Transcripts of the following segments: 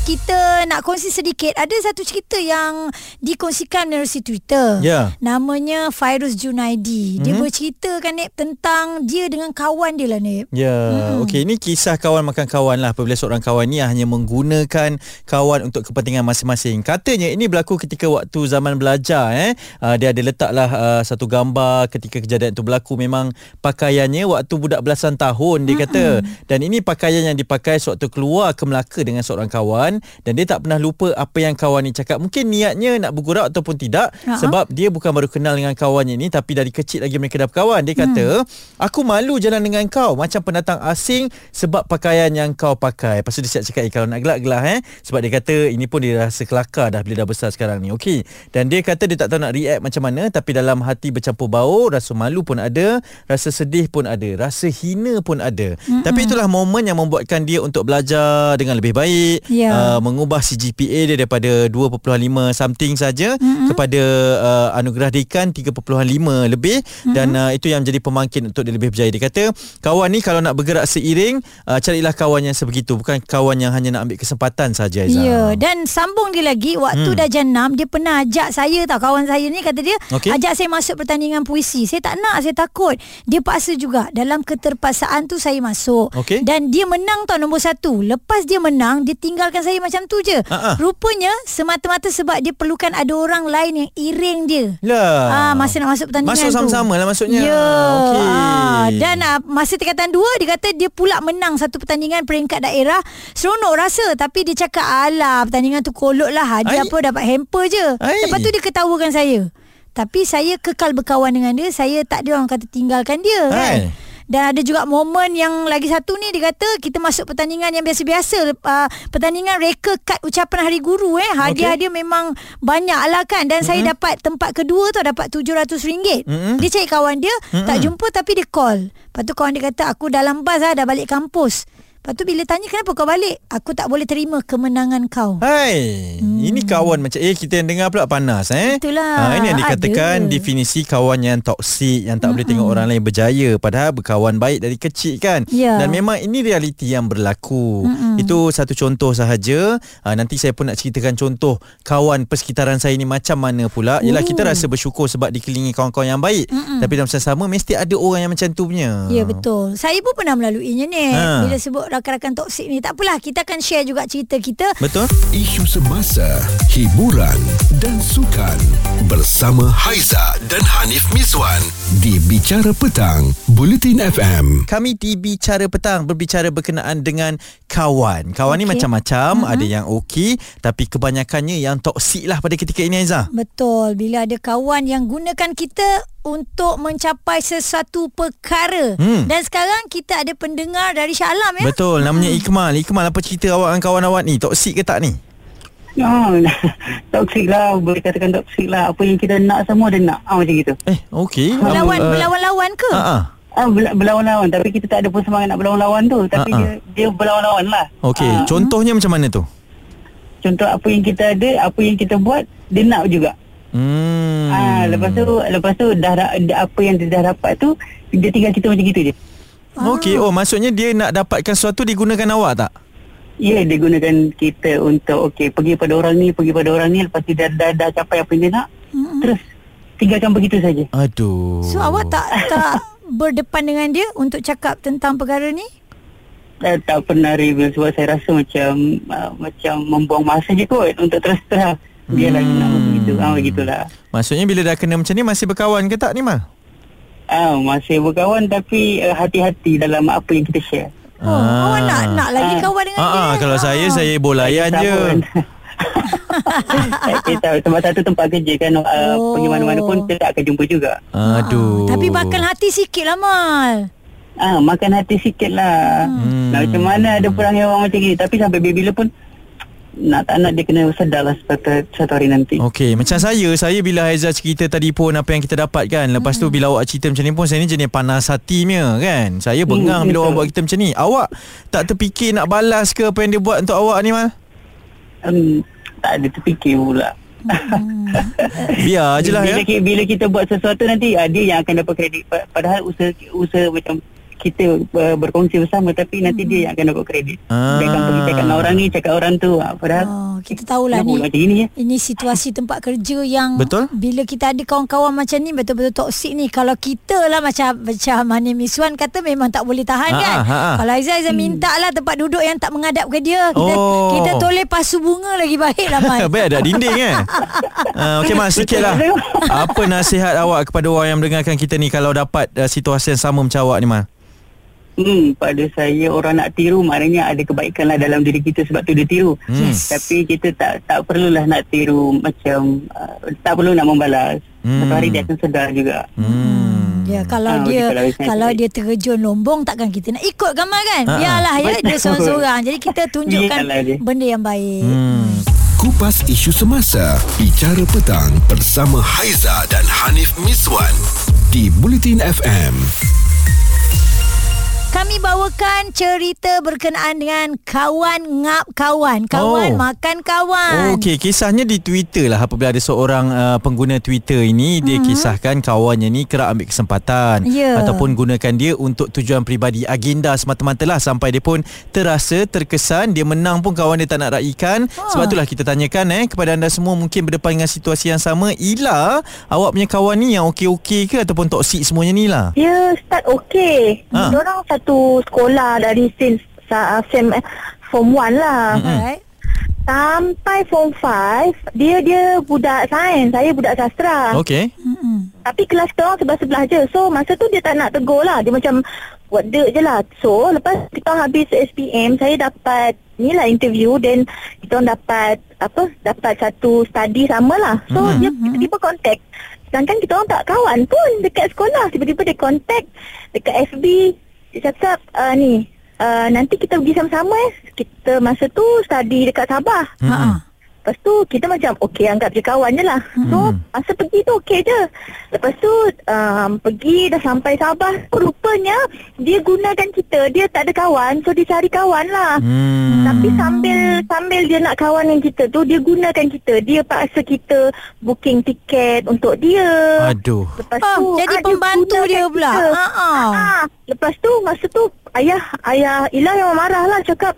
kita nak kongsi sedikit ada satu cerita yang dikongsikan melalui Twitter. Ya. Namanya Fairuz Junaidi. Dia Mhm. berceritakan Nip tentang dia dengan kawan dia lah Nip. Ya, hmm. okey ini kisah kawan makan kawan lah apabila seorang kawan ni hanya menggunakan kawan untuk kepentingan masing-masing. Katanya ini berlaku ketika waktu zaman belajar eh. Uh, dia ada letaklah uh, satu gambar ketika kejadian itu berlaku memang pakaiannya waktu budak belasan tahun dia kata dan ini pakaian yang dipakai sewaktu keluar ke Melaka dengan seorang kawan dan dia tak pernah lupa apa yang kawan ni cakap. Mungkin niatnya nak bergurau ataupun tidak Ha-ha. sebab dia bukan baru kenal dengan kawannya ni tapi dari kecil lagi mereka dah berkawan. Dia kata, aku malu jalan dengan kau macam pendatang asing sebab pakaian yang kau pakai. Lepas tu dia siap cakap, eh, kalau nak gelak-gelak eh. Sebab dia kata ini pun dia rasa kelakar dah bila dah besar sekarang ni. Okey. Dan dia kata dia tak tahu nak react macam mana tapi dalam hati bercampur bau, rasa malu pun ada, rasa sedih pun ada, rasa hina pun ada. Mm-mm. Tapi itulah momen yang membuatkan dia untuk belajar dengan lebih baik. Ya. Uh, mengubah si GPA dia daripada 2.5 something saja mm-hmm. kepada uh, anugerah dekan 3.5 lebih mm-hmm. dan uh, itu yang menjadi pemangkin untuk dia lebih berjaya. Dia kata kawan ni kalau nak bergerak seiring uh, carilah kawan yang sebegitu bukan kawan yang hanya nak ambil kesempatan saja Aizah. Ya, dan sambung dia lagi waktu Hmm. dah 6 dia pernah ajak saya tau kawan saya ni kata dia Okey. ajak saya masuk pertandingan puisi. Saya tak nak, saya takut. Dia paksa juga. Dalam keterpaksaan tu saya masuk. Okey. Dan dia menang tau nombor satu. Lepas dia menang, dia tinggalkan saya macam tu je. Ha-ha. Rupanya semata-mata sebab dia perlukan ada orang lain yang iring dia. Lah. Ah, masa nak masuk pertandingan Masuk tu. sama-sama lah maksudnya. Ya. Okey. Ah, dan ah, masa tingkatan dua dia kata dia pula menang satu pertandingan peringkat daerah. Seronok rasa tapi dia cakap alah pertandingan tu kolot lah. Hadiah Ai. apa dapat hamper je. Ai. Lepas tu dia ketawakan saya. Tapi saya kekal berkawan dengan dia. Saya tak ada orang kata tinggalkan dia kan. Dan ada juga momen yang lagi satu ni dia kata kita masuk pertandingan yang biasa-biasa. Uh, pertandingan reka kad ucapan hari guru eh. Hadiah Okey. dia memang banyak lah kan. Dan mm-hmm. saya dapat tempat kedua tu dapat RM700 Mm-mm. dia cari kawan dia mm tak jumpa tapi dia call. Lepas tu kawan dia kata aku dalam bas lah dah balik kampus lepas tu bila tanya kenapa kau balik aku tak boleh terima kemenangan kau Hai, hmm. ini kawan macam eh kita yang dengar pula panas eh. Itulah, Ha, ini yang dikatakan ada. definisi kawan yang toksik yang tak boleh tengok orang lain berjaya padahal berkawan baik dari kecil kan. Ya. Dan memang ini realiti yang berlaku. Itu satu contoh sahaja. Ha, nanti saya pun nak ceritakan contoh kawan persekitaran saya ni macam mana pula. Ialah kita rasa bersyukur sebab dikelilingi kawan-kawan yang baik. Tapi dalam masa sama mesti ada orang yang macam tu punya. Ya betul. Saya pun pernah melaluinya ni. Ha. Bila sebut rakan-rakan toksik ni. Tak apalah kita akan share juga cerita kita. Betul? Isu semasa, hiburan dan sukan bersama Haiza dan Hanif Miswan di Bicara Petang, Buletin FM. Kami di Bicara Petang berbicara berkenaan dengan kawan. Kawan okay. ni macam-macam, mm-hmm. ada yang okey tapi kebanyakannya yang toksik lah pada ketika ini Aizah. Betul. Bila ada kawan yang gunakan kita untuk mencapai sesuatu perkara. Hmm. Dan sekarang kita ada pendengar dari Shah Alam ya. Betul, namanya Ikmal. Ikmal apa cerita awak dengan kawan awak ni? Toksik ke tak ni? Oh, toksik lah. Boleh katakan toksik lah. Apa yang kita nak semua dia nak. Ah, macam gitu. Eh, okey. Berlawan, Apa, uh, berlawan-lawan ke? Ha ah. Ah, berlawan-lawan. Tapi kita tak ada pun semangat nak berlawan-lawan tu. Tapi Ah, ah. dia, dia berlawan-lawan lah. Okey, Ah, contohnya macam mana tu? contoh apa yang kita ada, apa yang kita buat, dia nak juga. Hmm. Ah, lepas tu, lepas tu dah, dah, dah apa yang dia dah dapat tu, dia tinggal kita macam gitu je. Okey, oh maksudnya dia nak dapatkan sesuatu digunakan awak tak? Ya, dia gunakan kita untuk, okey, pergi pada orang ni, pergi pada orang ni. Lepas tu dah, dah, dah capai apa yang dia nak. Mm-mm. Terus, tinggalkan begitu saja. Aduh. So awak tak tak berdepan dengan dia untuk cakap tentang perkara ni? uh, tak pernah review sebab saya rasa macam uh, macam membuang masa je kot untuk terus terang. Biarlah hmm. nak begitu. Ah begitulah. Maksudnya bila dah kena macam ni masih berkawan ke tak ni Mal? Ah masih berkawan tapi uh, hati-hati dalam apa yang kita share. Oh, awak nak nak lagi Ah. kawan dengan Ah, dia? ah, kalau saya saya bolayan je. pun. kita tempat satu tempat kerja kan uh, Oh. pergi mana-mana pun kita akan jumpa juga. Aduh. Ah, Tapi bakal hati sikit lah Mal. Ah makan hati sikit lah. Hmm. Nah, macam mana ada perangai orang macam ni tapi sampai bila pun nak tak nak dia kena sedar lah satu, satu hari nanti. Okey, macam saya, saya bila Haizah cerita tadi pun apa yang kita dapat kan. Lepas tu bila awak cerita macam ni pun saya ni jenis panas hati punya kan. Saya bengang Hmm, bila betul. orang buat kita macam ni. Awak tak terfikir nak balas ke apa yang dia buat untuk awak ni mal? Um, tak ada terfikir pula. Biar je lah ya bila, kita, bila kita buat sesuatu nanti uh, dia yang akan dapat kredit Pa- padahal usaha usaha macam kita uh, berkongsi bersama tapi nanti dia yang akan dapat kredit. Ah. Dia akan pergi cakap dengan orang ni, cakap orang tu. Uh, padahal Oh, kita tahulah ni. macam ini ya. Ini situasi tempat kerja yang Betul. Bila kita ada kawan-kawan macam ni betul-betul toksik ni. Kalau kita lah macam macam Mani Miswan kata memang tak boleh tahan Ha, kan. ha, ha. Kalau Aizal Aizal minta lah tempat duduk yang tak menghadap ke dia. Kita Oh. kita toleh pasu bunga lagi baik lah Man. Baik ada dinding kan uh, Okey Mas sikit lah Apa nasihat awak kepada orang yang mendengarkan kita ni Kalau dapat uh, situasi yang sama macam awak ni Mas Hmm, pada saya orang nak tiru maknanya ada kebaikan lah dalam diri kita sebab tu dia tiru. Hmm. Yes. Tapi kita tak tak perlulah nak tiru macam uh, tak perlu nak membalas. Hmm. Satu hari dia akan sedar juga. Hmm. Ya kalau Ah, dia kalau kalau dia terjun lombong takkan kita nak ikut gambar kan. Ha, ha. Biarlah ya dia seorang-seorang. Jadi kita tunjukkan benda yang baik. Hmm. Kupas isu semasa Bicara petang Bersama Haiza dan Hanif Miswan Di Bulletin FM Kami bawakan cerita berkenaan dengan kawan ngap kawan. Kawan Oh. makan kawan. Okey, kisahnya di Twitter lah apabila ada seorang uh, pengguna Twitter ini dia kisahkan kawannya ni kerap ambil kesempatan Ya. ataupun gunakan dia untuk tujuan peribadi agenda semata-mata lah sampai dia pun terasa terkesan dia menang pun kawan dia tak nak raikan. Ha. Sebab itulah kita tanyakan eh kepada anda semua mungkin berdepan dengan situasi yang sama. Ila, awak punya kawan ni yang okey-okey ke ataupun toksik semuanya ni lah? Dia start okey. Ha. Ha. Diorang satu sekolah dari since uh, sem, form 1 lah. Alright. Sampai form 5, dia dia budak sains, saya budak sastra. Okey. Mm-mm. Tapi kelas kita orang sebelah-sebelah je. So masa tu dia tak nak tegur lah. Dia macam buat dek je lah. So lepas kita habis SPM, saya dapat ni lah interview dan kita orang dapat apa dapat satu study sama lah. So Mhm. dia tiba-tiba contact. Sedangkan kita orang tak kawan pun dekat sekolah. Tiba-tiba dia contact dekat FB. Dia cakap uh, ni uh, nanti kita pergi sama-sama eh. Kita masa tu study dekat Sabah. Hmm. Ha. Lepas tu kita macam okey anggap je kawan je lah. So Hmm. masa pergi tu okey je. Lepas tu um, pergi dah sampai Sabah. Rupanya dia gunakan kita. Dia tak ada kawan. So dia cari kawan lah. Hmm. Tapi sambil sambil dia nak kawan dengan kita tu dia gunakan kita. Dia paksa kita booking tiket untuk dia. Aduh. Lepas Ah, tu jadi ah, pembantu gunakan dia pula. kita. Ha ah. Ah, lepas tu masa tu ayah ayah Ila memang marah lah cakap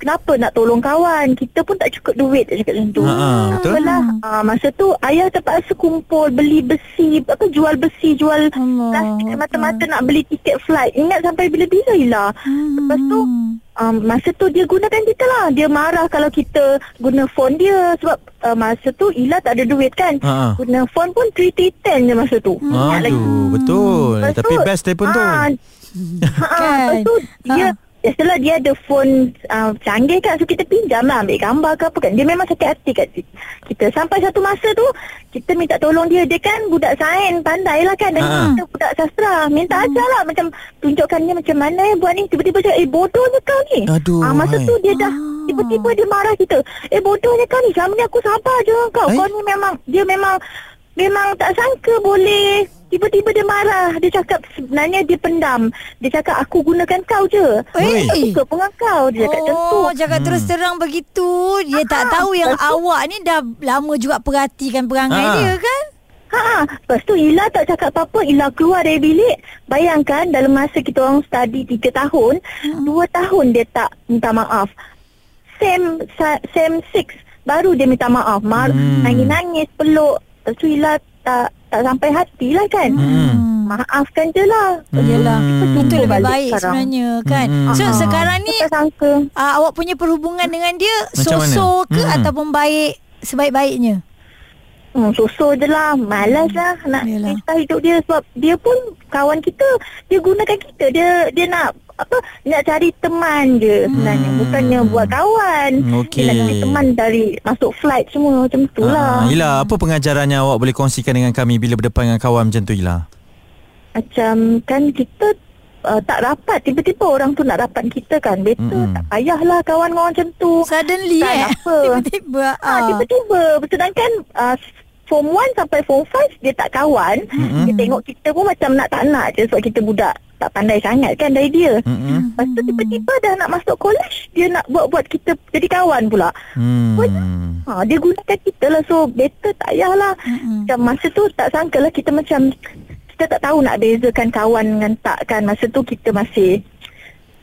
kenapa nak tolong kawan kita pun tak cukup duit dia cakap macam tu. Ha, ha, betul. Apalah, ah, masa tu ayah terpaksa kumpul beli besi apa jual besi jual Allah. plastik mata-mata nak beli tiket flight. Ingat sampai bila-bila Ila. Lepas tu um, masa tu dia gunakan kita lah. Dia marah kalau kita guna phone dia sebab uh, masa tu Ila tak ada duit kan. Ha, ha. Guna phone pun 3T10 je masa tu. Lagi. Aduh, betul. Lepas Tapi tu, best telefon tu. ah, ha, Kan? Lepas tu dia Ha. Biasalah dia ada phone uh, canggih kan So kita pinjam lah ambil gambar ke apa kan. Dia memang sakit hati kat kita Sampai satu masa tu Kita minta tolong dia. Dia kan budak sains Pandai lah kan. Dan Ha. kita budak sastra. Minta ajar lah Macam tunjukkan dia macam mana eh buat ni. Tiba-tiba cakap Eh bodohnya kau ni. Aduh, Ah, Masa hai. tu dia dah Tiba-tiba dia marah kita Eh bodohnya kau ni. Selama ni aku sabar je kau. Eh? Kau ni memang Dia memang Memang tak sangka boleh Tiba-tiba dia marah. Dia cakap sebenarnya dia pendam. Dia cakap aku gunakan kau je. Eh. Aku suka pun dengan kau. Dia cakap macam tu. Oh, cakap terus terang begitu. Dia tak tahu yang lepas awak ni dah lama juga perhatikan perangai Ah. dia kan? Ha, lepas tu Ila tak cakap apa-apa. Ila keluar dari bilik. Bayangkan dalam masa kita orang study 3 tahun Dua tahun dia tak minta maaf. Sem sa- Sem 6 Baru dia minta maaf. Mar- Hmm. Nangis-nangis Peluk. Lepas tu Ila tak tak sampai hati lah kan Hmm. Maafkan je lah Yelah Kita Itu lebih balik baik sekarang. sebenarnya kan Hmm. So Ah, sekarang ni uh, Awak punya perhubungan dengan dia Macam mana? So-so ke Hmm. Ataupun baik Sebaik-baiknya Hmm, susu je lah Malas lah Nak Yelah. kisah hidup dia Sebab dia pun Kawan kita Dia gunakan kita Dia dia nak apa nak cari teman je sebenarnya Hmm. bukannya buat kawan Okey. dia nak cari teman dari masuk flight semua macam tu lah Ah, Ila, apa pengajarannya awak boleh kongsikan dengan kami bila berdepan dengan kawan macam tu Ila? macam kan kita uh, tak rapat tiba-tiba orang tu nak rapat kita kan better Mm-mm. tak payahlah kawan dengan orang macam tu Suddenly Tak eh apa. Tiba-tiba Ah, ah. tiba-tiba sedangkan uh, form 1 sampai form 5 dia tak kawan Mm-mm. dia tengok kita pun macam nak tak nak je sebab kita budak tak pandai sangat kan dari dia. Mm-mm. Lepas tu tiba-tiba dah nak masuk college dia nak buat-buat kita jadi kawan pula. Hmm. Ha, dia gunakan kita lah so better tak payahlah. Mm-mm. Macam masa tu tak sangka lah kita macam kita tak tahu nak bezakan kawan dengan tak kan. Masa tu kita masih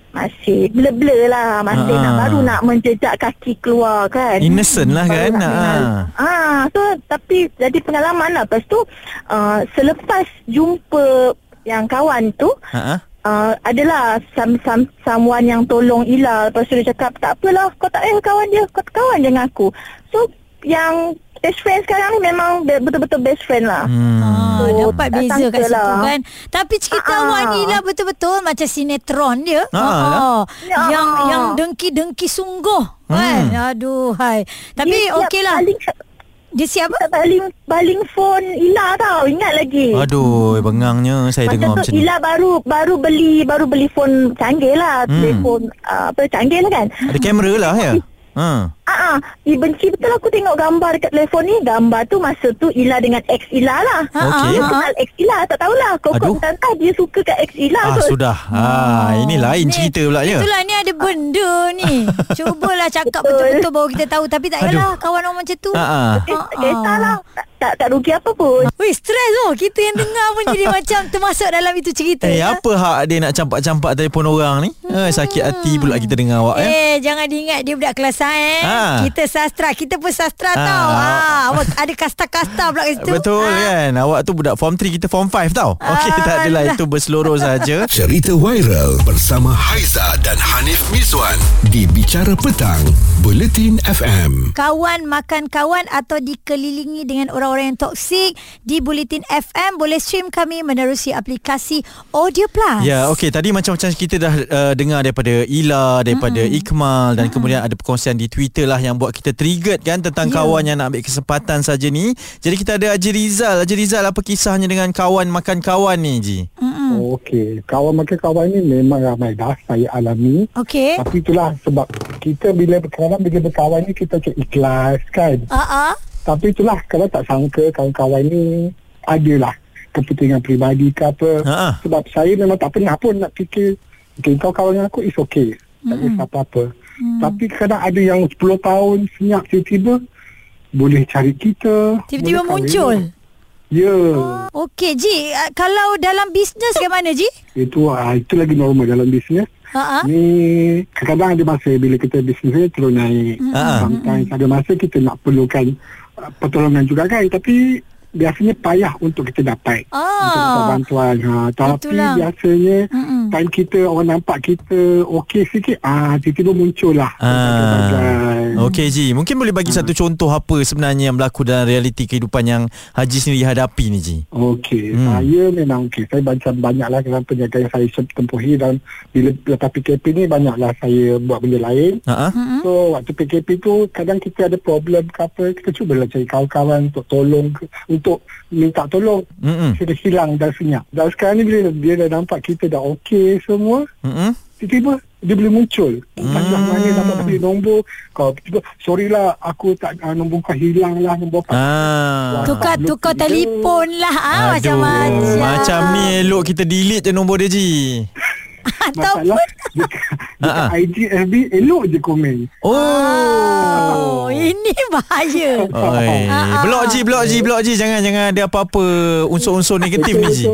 masih blur-blur lah masih Ah. nak baru nak menjejak kaki keluar kan Innocent lah Baru kan? Ah. ah so tapi jadi pengalaman lah lepas tu uh, selepas jumpa yang kawan tu Ha ah. uh, adalah some, some, someone yang tolong Ila lepas tu dia cakap tak apalah kau tak payah kawan dia kau kawan je dengan aku so yang best friend sekarang ni memang be- betul-betul best friend lah Hmm. Ah, So, dapat beza kat situ lah. kan. Tapi cerita Ah. awak ni lah betul-betul macam sinetron dia. Ah, lah. Ah, Ya. Yang yang dengki-dengki sungguh. Kan? Aduh hai. Tapi Dia siap okey lah. baling, Dia siap dia baling, baling phone Ila tau Ingat lagi Aduh, bengangnya saya dengar Masa macam tu ni. Ila baru baru beli baru beli phone canggih lah, Hmm. telefon uh, apa canggih lah kan. Ada kamera lah ya. Ha. Ah, ah, eh, benci betul aku tengok gambar dekat telefon ni. Gambar tu masa tu Ila dengan ex Ila lah. Ha, Okey. Dia ha, ha. kenal ex Ila, tak tahulah. Kok entah dia suka kat ex Ila Ah kot. sudah. Ah ini lain Ni- cerita pula ya. Itulah ni ada benda ni. Cubalah cakap Betul. betul-betul baru kita tahu. Tapi tak yalah kawan orang macam tu. Ha ah. Tak kisahlah. Tak, tak, rugi apa pun. Weh, stres tu. Kita yang dengar pun jadi macam termasuk dalam itu cerita. Eh ya. apa hak dia nak campak-campak telefon orang ni? Eh sakit hati pula kita dengar awak ya. Eh, jangan diingat dia budak kelas eh. Ha. Kita sastra, kita pun sastra Ha. tau. Ah, awak ada kasta-kasta pula kat situ. Betul Ah. kan Awak tu budak form 3 Kita form 5 tau Okey Ah, tak adalah alah. Itu berseluruh saja Cerita viral bersama Haiza dan Hanif Miswan di Bicara Petang, Buletin FM. Kawan makan kawan atau dikelilingi dengan orang-orang yang toksik di Bulletin FM boleh stream kami menerusi aplikasi Audio Plus. Ya okey Tadi macam-macam kita dah uh, Dengar daripada Ila Daripada mm Ikmal Dan kemudian ada perkongsian di Twitter lah Yang buat kita triggered kan Tentang Ya. kawan yang nak ambil kesempatan saja ni Jadi kita ada Haji Rizal Haji Rizal apa kisahnya dengan kawan makan kawan ni Ji? Mm-mm. Oh, Okey, kawan makan kawan ni memang ramai dah saya alami. Okey. Tapi itulah sebab kita bila kadang bila berkawan ni kita macam ikhlas kan. Ah. Tapi itulah kalau tak sangka kawan-kawan ni adalah kepentingan peribadi ke apa. Ha ah. Sebab saya memang tak pernah pun nak fikir okay, kau kawan dengan aku is okay. Tak kisah apa-apa. Hmm. Tapi kadang ada yang 10 tahun senyap tiba-tiba boleh cari kita. Tiba-tiba muncul. Ya. Okey, Ji, ah, kalau dalam bisnes bagaimana, Ji? Itu ah, itu lagi normal dalam bisnes. Ha ah. Ni kadang-kadang ada masa bila kita bisnes ni terus naik. Ah. Sometimes ada masa kita nak perlukan uh, pertolongan juga kan. Tapi biasanya payah untuk kita dapat. Untuk dapat Ah. bantuan. Ha, tapi Itulah. biasanya Mm-mm. time kita orang nampak kita okey sikit. Ah, tiba-tiba muncul lah. Ah. Okey Ji Mungkin boleh bagi satu contoh Apa sebenarnya yang berlaku Dalam realiti kehidupan Yang Haji sendiri hadapi ni Ji Okey, Hmm. saya memang okey. Saya macam banyaklah dalam perniagaan yang saya tempuhi dan bila lepas PKP ni banyaklah saya buat benda lain. Ha ah. Mm-mm. So waktu PKP tu kadang kita ada problem ke apa kita cubalah cari kawan-kawan untuk tolong ke- untuk minta tolong Mm-mm. kita dah hilang dah senyap. Dan sekarang ni bila dia dah nampak kita dah okey semua Mm-mm. tiba-tiba dia boleh muncul. Entah Hmm. hmm. mana dapat beli nombor kau tiba sorry lah aku tak uh, nombor kau hilang lah nombor kau. Ah. Tukar tukar telefon lah ah, macam-macam. Macam ni elok kita delete je nombor dia Ji Ataupun Masalah dekat, dekat Ah, ah. IG FB elok je komen. Oh, Oh ini bahaya. Oi. Ah, ah. Blok Ji, blok Ji, blok Ji Jangan jangan ada apa-apa unsur-unsur negatif ni Ji.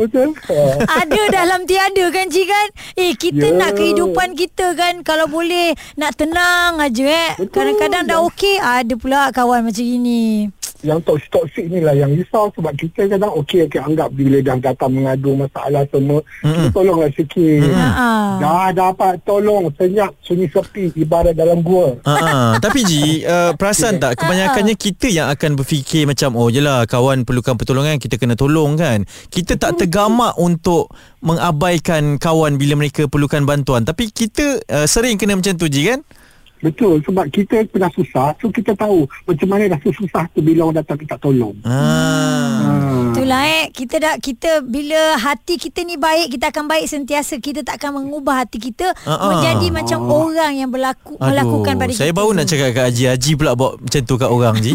Ada dalam tiada kan Ji kan Eh kita Ya. nak kehidupan kita kan Kalau boleh Nak tenang aja eh Betul. Kadang-kadang dah okey Ada pula kawan macam ini yang toksik-toksik ni lah yang risau sebab kita kadang okey okey anggap bila dah datang mengadu masalah semua Mm-mm. kita tolonglah sikit. Ah. dah dapat tolong senyap sunyi sepi ibarat dalam gua. Ha, ha. Tapi Ji uh, Perasan tak? Kebanyakannya kita yang akan berfikir Macam oh jelah Kawan perlukan pertolongan Kita kena tolong kan? Kita tak tergamak untuk Mengabaikan kawan Bila mereka perlukan bantuan. Tapi kita uh, Sering kena macam tu Ji kan betul sebab kita pernah susah so kita tahu macam mana rasa susah tu bila orang datang minta tolong. Ah. Itulah eh. Kita dah Kita bila hati kita ni baik Kita akan baik. Sentiasa Kita tak akan mengubah hati kita Ah, ah. Menjadi macam orang yang berlaku Melakukan pada Saya kita baru tu. nak cakap kat Haji. Haji pula buat macam tu kat orang Ji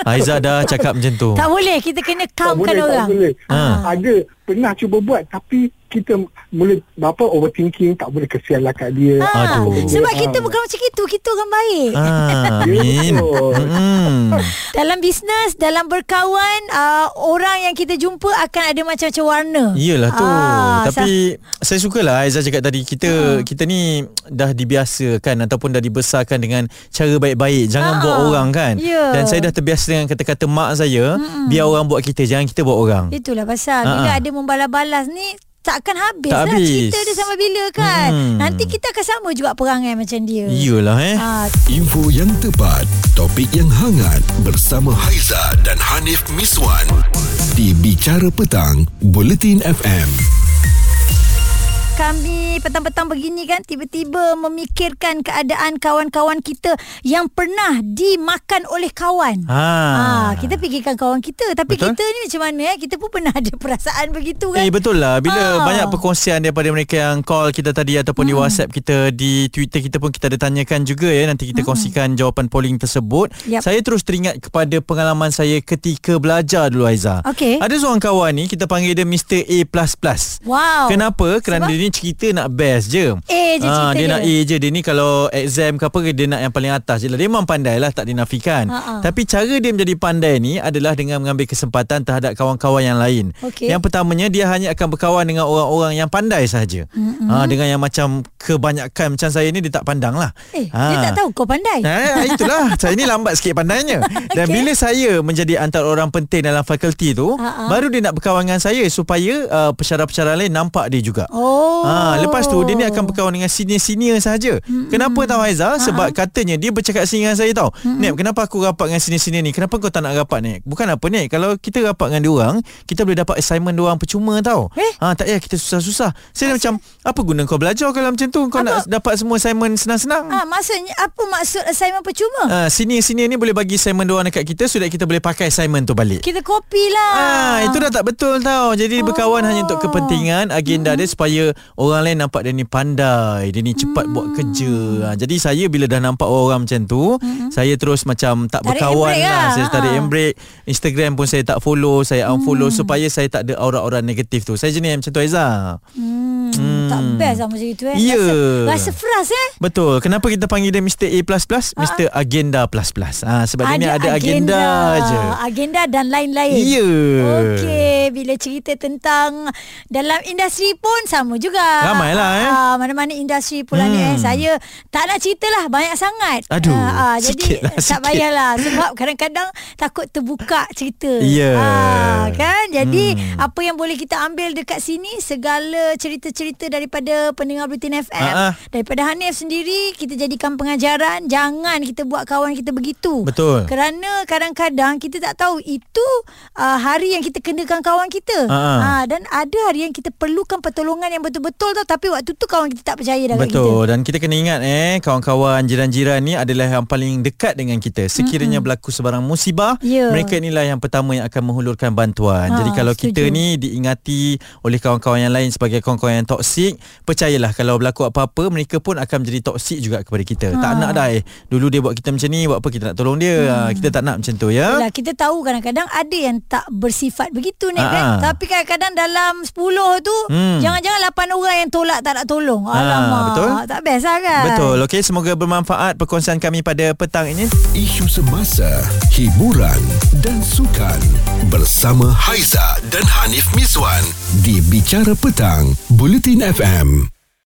Haiza dah cakap macam tu. Tak boleh. Kita kena tak calmkan boleh orang. tak boleh. Ha. ada pernah cuba buat tapi kita mula apa overthinking tak boleh kesian lah kat dia. Ha, Aduh. sebab kita bukan macam itu, kita orang baik. Ah, Ya, Min. betul. Hmm. Dalam bisnes, dalam berkawan, uh, orang yang kita jumpa akan ada macam-macam warna. Iyalah tu. Ah, Tapi saya sukalah Aizah cakap tadi kita kita ni dah dibiasakan ataupun dah dibesarkan dengan cara baik-baik. Jangan Ah, buat orang kan. ya. Dan saya dah terbiasa dengan kata-kata mak saya, biar orang buat kita, jangan kita buat orang. Itulah pasal Ha, bila ha. ada membalas-balas ni takkan habis Tak lah habis. cerita dia sampai bila kan. Hmm. Nanti kita akan sama juga perangai macam dia. Iyalah eh. Ha, Info yang tepat, topik yang hangat bersama Haiza dan Hanif Miswan di Bicara Petang, Buletin FM. Kami petang-petang begini kan tiba-tiba memikirkan keadaan kawan-kawan kita yang pernah dimakan oleh kawan. Ha. Ah, kita fikirkan kawan kita tapi Betul. kita ni macam mana eh kita pun pernah ada perasaan begitu kan. Eh betul lah Bila Ah. banyak perkongsian Daripada mereka yang call kita tadi Ataupun Hmm. di whatsapp kita Di Twitter kita pun Kita ada tanyakan juga ya Nanti kita kongsikan Jawapan polling tersebut Hmm. Yap. Saya terus teringat Kepada pengalaman saya Ketika belajar dulu Aiza Okey. Ada seorang kawan ni Kita panggil dia Mr. A++ Wow. Kenapa? Kerana Sebab? dia ni cerita nak best je A je Ah, cerita dia. dia. nak A je Dia ni kalau exam ke apa Dia nak yang paling atas je lah Dia memang pandai lah Tak dinafikan Ha-ha. Tapi cara dia menjadi pandai ni Adalah dengan mengambil kesempatan Terhadap kawan-kawan yang lain Okey. Yang pertamanya Dia hanya akan berkawan Dengan orang-orang yang pandai sahaja mm-hmm. ha, Dengan yang macam Kebanyakan macam saya ni Dia tak pandang lah Eh, dia tak tahu kau pandai. Ha, itulah Saya ni lambat sikit pandainya Dan Okey. bila saya Menjadi antara orang penting Dalam fakulti tu Ha-ha. Baru dia nak berkawan dengan saya Supaya uh, Pesyarah-pesyarah lain Nampak dia juga Oh. Ha, lepas tu dia ni akan berkawan dengan senior-senior sahaja. Hmm. Kenapa tahu Haiza? Sebab katanya dia bercakap sini dengan saya tau. Hmm. Nek, kenapa aku rapat dengan senior-senior ni? Kenapa kau tak nak rapat Nek? Bukan apa Nek, kalau kita rapat dengan dia orang, kita boleh dapat assignment dia orang percuma tau. Eh? Ha, tak payah kita susah-susah. Saya dah macam apa guna kau belajar kalau macam tu? Kau Apa? nak dapat semua assignment senang-senang. Ah, maksudnya apa maksud assignment percuma? Ha, senior-senior ni boleh bagi assignment dia orang dekat kita so that kita boleh pakai assignment tu balik. Kita kopi lah. Ah, itu dah tak betul tau. Jadi dia berkawan Oh. hanya untuk kepentingan agenda dia supaya orang lain nampak dia ni pandai, dia ni cepat Hmm. buat kerja. Ah, jadi saya bila dah nampak orang macam tu, saya terus macam tak Hmm. Tarik berkawan lah. lah. Saya tarik Ah. handbrake. Instagram pun saya tak follow, saya unfollow supaya saya tak ada aura-aura negatif tu. Saya jenis macam tu Aiza. Hmm, Hmm. tak best lah macam itu eh. Ya. Rasa, rasa frust eh. Betul. Kenapa kita panggil dia Mr. A++? Mr. Agenda++. Ah, sebab dia ni ada agenda, je. Agenda dan lain-lain. Ya. Okey, bila cerita tentang dalam industri pun sama juga. Ramailah, eh. Ah, mana-mana industri pula hmm. ni eh. Hmm. Saya tak nak cerita lah banyak sangat. Aduh, ah, sikit jadi lah, tak payahlah sebab kadang-kadang takut terbuka cerita. Ya. Ah, kan? Jadi Hmm. apa yang boleh kita ambil dekat sini segala cerita-cerita daripada pendengar Bulletin FM, Ah, ah. daripada Hanif sendiri kita jadikan pengajaran jangan kita buat kawan kita begitu. Betul. Kerana kadang-kadang kita tak tahu itu uh, hari yang kita kenakan kawan kita. Ha. Uh, dan ada hari yang kita perlukan pertolongan yang betul-betul tau tapi waktu tu kawan kita tak percaya dah kat kita. Betul dan kita kena ingat eh kawan-kawan jiran-jiran ni adalah yang paling dekat dengan kita. Sekiranya mm-hmm. berlaku sebarang musibah, Ya. mereka inilah yang pertama yang akan menghulurkan bantuan. Ha, Jadi kalau setuju. kita ni diingati oleh kawan-kawan yang lain sebagai kawan-kawan yang toksik, percayalah kalau berlaku apa-apa mereka pun akan menjadi toksik juga kepada kita. Ha. Tak nak dah eh. Dulu dia buat kita macam ni, buat apa kita nak tolong dia. Hmm. Kita tak nak macam tu ya. Yelah, kita tahu kadang-kadang ada yang tak bersifat begitu ni Ha, kan. ha. Tapi kadang-kadang dalam 10 tu Hmm. jangan-jangan 8 orang yang tolak tak nak tolong. Ha, Alamak. betul. Tak best lah kan. Betul. Okey, semoga bermanfaat perkongsian kami pada petang ini. Isu semasa, hiburan dan sukan bersama Haiza dan Hanif Miswan di Bicara Petang, Buletin FM.